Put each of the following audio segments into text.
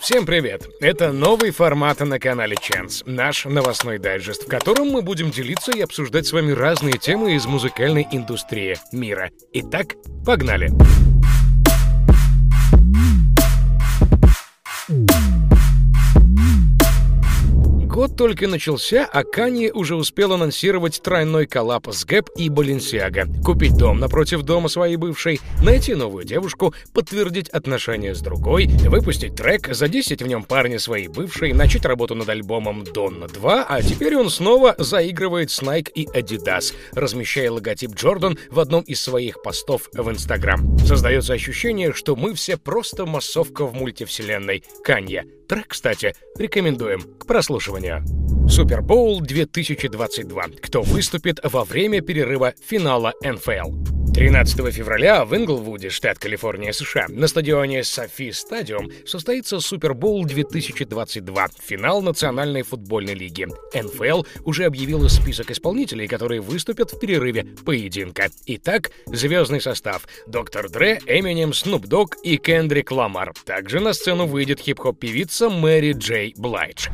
Всем привет! Это новый формат на канале Chance, наш новостной дайджест, в котором мы будем делиться и обсуждать с вами разные темы из музыкальной индустрии мира. Итак, погнали! Год только начался, а Канье уже успел анонсировать тройной коллап с Гэп и Баленсиага, купить дом напротив дома своей бывшей, найти новую девушку, подтвердить отношения с другой, выпустить трек, задесить в нем парня своей бывшей, начать работу над альбомом «Донна 2», а теперь он снова заигрывает с Nike и Adidas, размещая логотип Джордан в одном из своих постов в Инстаграм. Создается ощущение, что мы все просто массовка в мультивселенной Канье. Трек, кстати, рекомендуем к прослушиванию. Супербоул 2022. Кто выступит во время перерыва финала НФЛ? 13 февраля в Инглвуде, штат Калифорния, США, на стадионе Софи Стадиум состоится Супербоул 2022, финал Национальной футбольной лиги. НФЛ уже объявила список исполнителей, которые выступят в перерыве поединка. Итак, звездный состав. Доктор Дре, Эминем, Снуп Дог и Кендрик Ламар. Также на сцену выйдет хип-хоп-певица Мэри Джей Блайдж.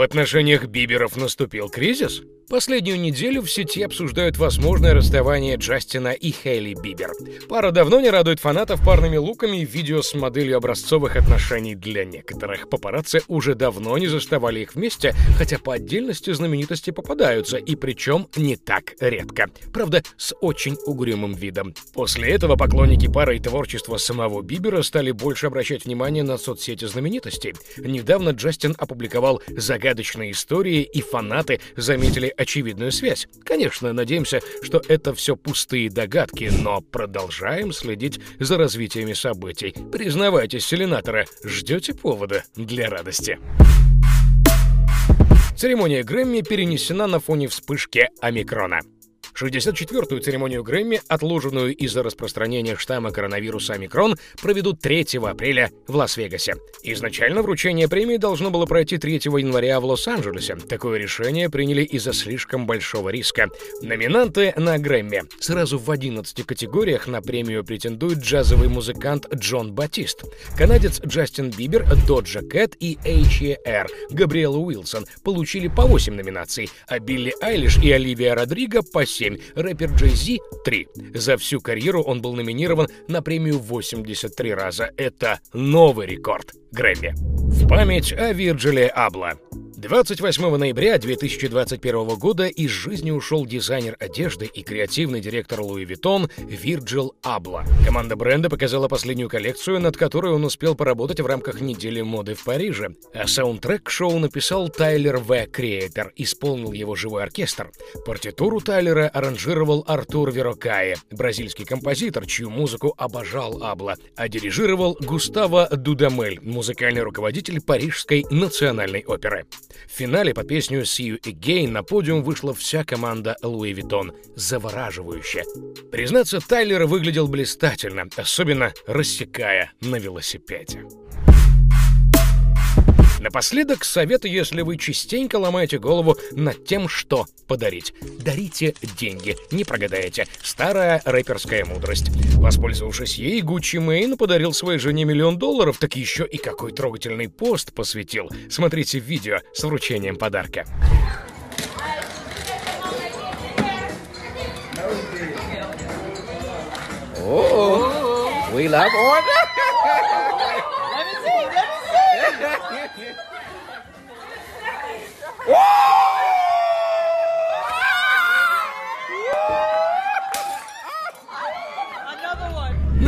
В отношениях Биберов наступил кризис? Последнюю неделю в сети обсуждают возможное расставание Джастина и Хейли Бибер. Пара давно не радует фанатов парными луками и видео с моделью образцовых отношений для некоторых. Папарацци уже давно не заставали их вместе, хотя по отдельности знаменитости попадаются, и причем не так редко. Правда, с очень угрюмым видом. После этого поклонники пары и творчества самого Бибера стали больше обращать внимание на соцсети знаменитостей. Недавно Джастин опубликовал загадочные истории, и фанаты заметили очевидную связь. Конечно, надеемся, что это все пустые догадки, но продолжаем следить за развитиями событий. Признавайтесь, селенаторы, ждете повода для радости. Церемония Грэмми перенесена на фоне вспышки омикрона. 64-ю церемонию Грэмми, отложенную из-за распространения штамма коронавируса омикрон, проведут 3 апреля в Лас-Вегасе. Изначально вручение премии должно было пройти 3 января в Лос-Анджелесе. Такое решение приняли из-за слишком большого риска. Номинанты на Грэмми. Сразу в 11 категориях на премию претендует джазовый музыкант Джон Батист, канадец Джастин Бибер, Doja Cat и H.E.R. Габриэла Уилсон получили по 8 номинаций, а Билли Айлиш и Оливия Родриго по 7 7, рэпер Джей Зи — 3. За всю карьеру он был номинирован на премию 83 раза. Это новый рекорд Грэмми. В память о Вирджиле Абло. 28 ноября 2021 года из жизни ушел дизайнер одежды и креативный директор Louis Vuitton Вирджил Абло. Команда бренда показала последнюю коллекцию, над которой он успел поработать в рамках недели моды в Париже. А саундтрек шоу написал Tyler, The Creator, исполнил его живой оркестр. Партитуру Тайлера аранжировал Артур Верокаи, бразильский композитор, чью музыку обожал Абло, а дирижировал Густаво Дудамель, музыкальный руководитель Парижской национальной оперы. В финале под песню «See You Again» на подиум вышла вся команда Louis Vuitton. Завораживающе. Признаться, Тайлер выглядел блистательно, особенно рассекая на велосипеде. Напоследок советы, если вы частенько ломаете голову над тем, что подарить. Дарите деньги, не прогадаете. Старая рэперская мудрость. Воспользовавшись ей, Гуччи Мэйн подарил своей жене миллион долларов, так еще и какой трогательный пост посвятил. Смотрите видео с вручением подарка. We love.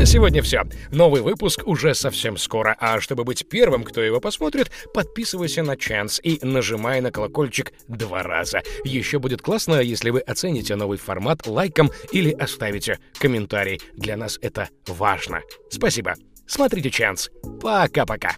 На сегодня все. Новый выпуск уже совсем скоро, а чтобы быть первым, кто его посмотрит, подписывайся на Chance и нажимай на колокольчик два раза. Еще будет классно, если вы оцените новый формат лайком или оставите комментарий. Для нас это важно. Спасибо. Смотрите Chance. Пока-пока.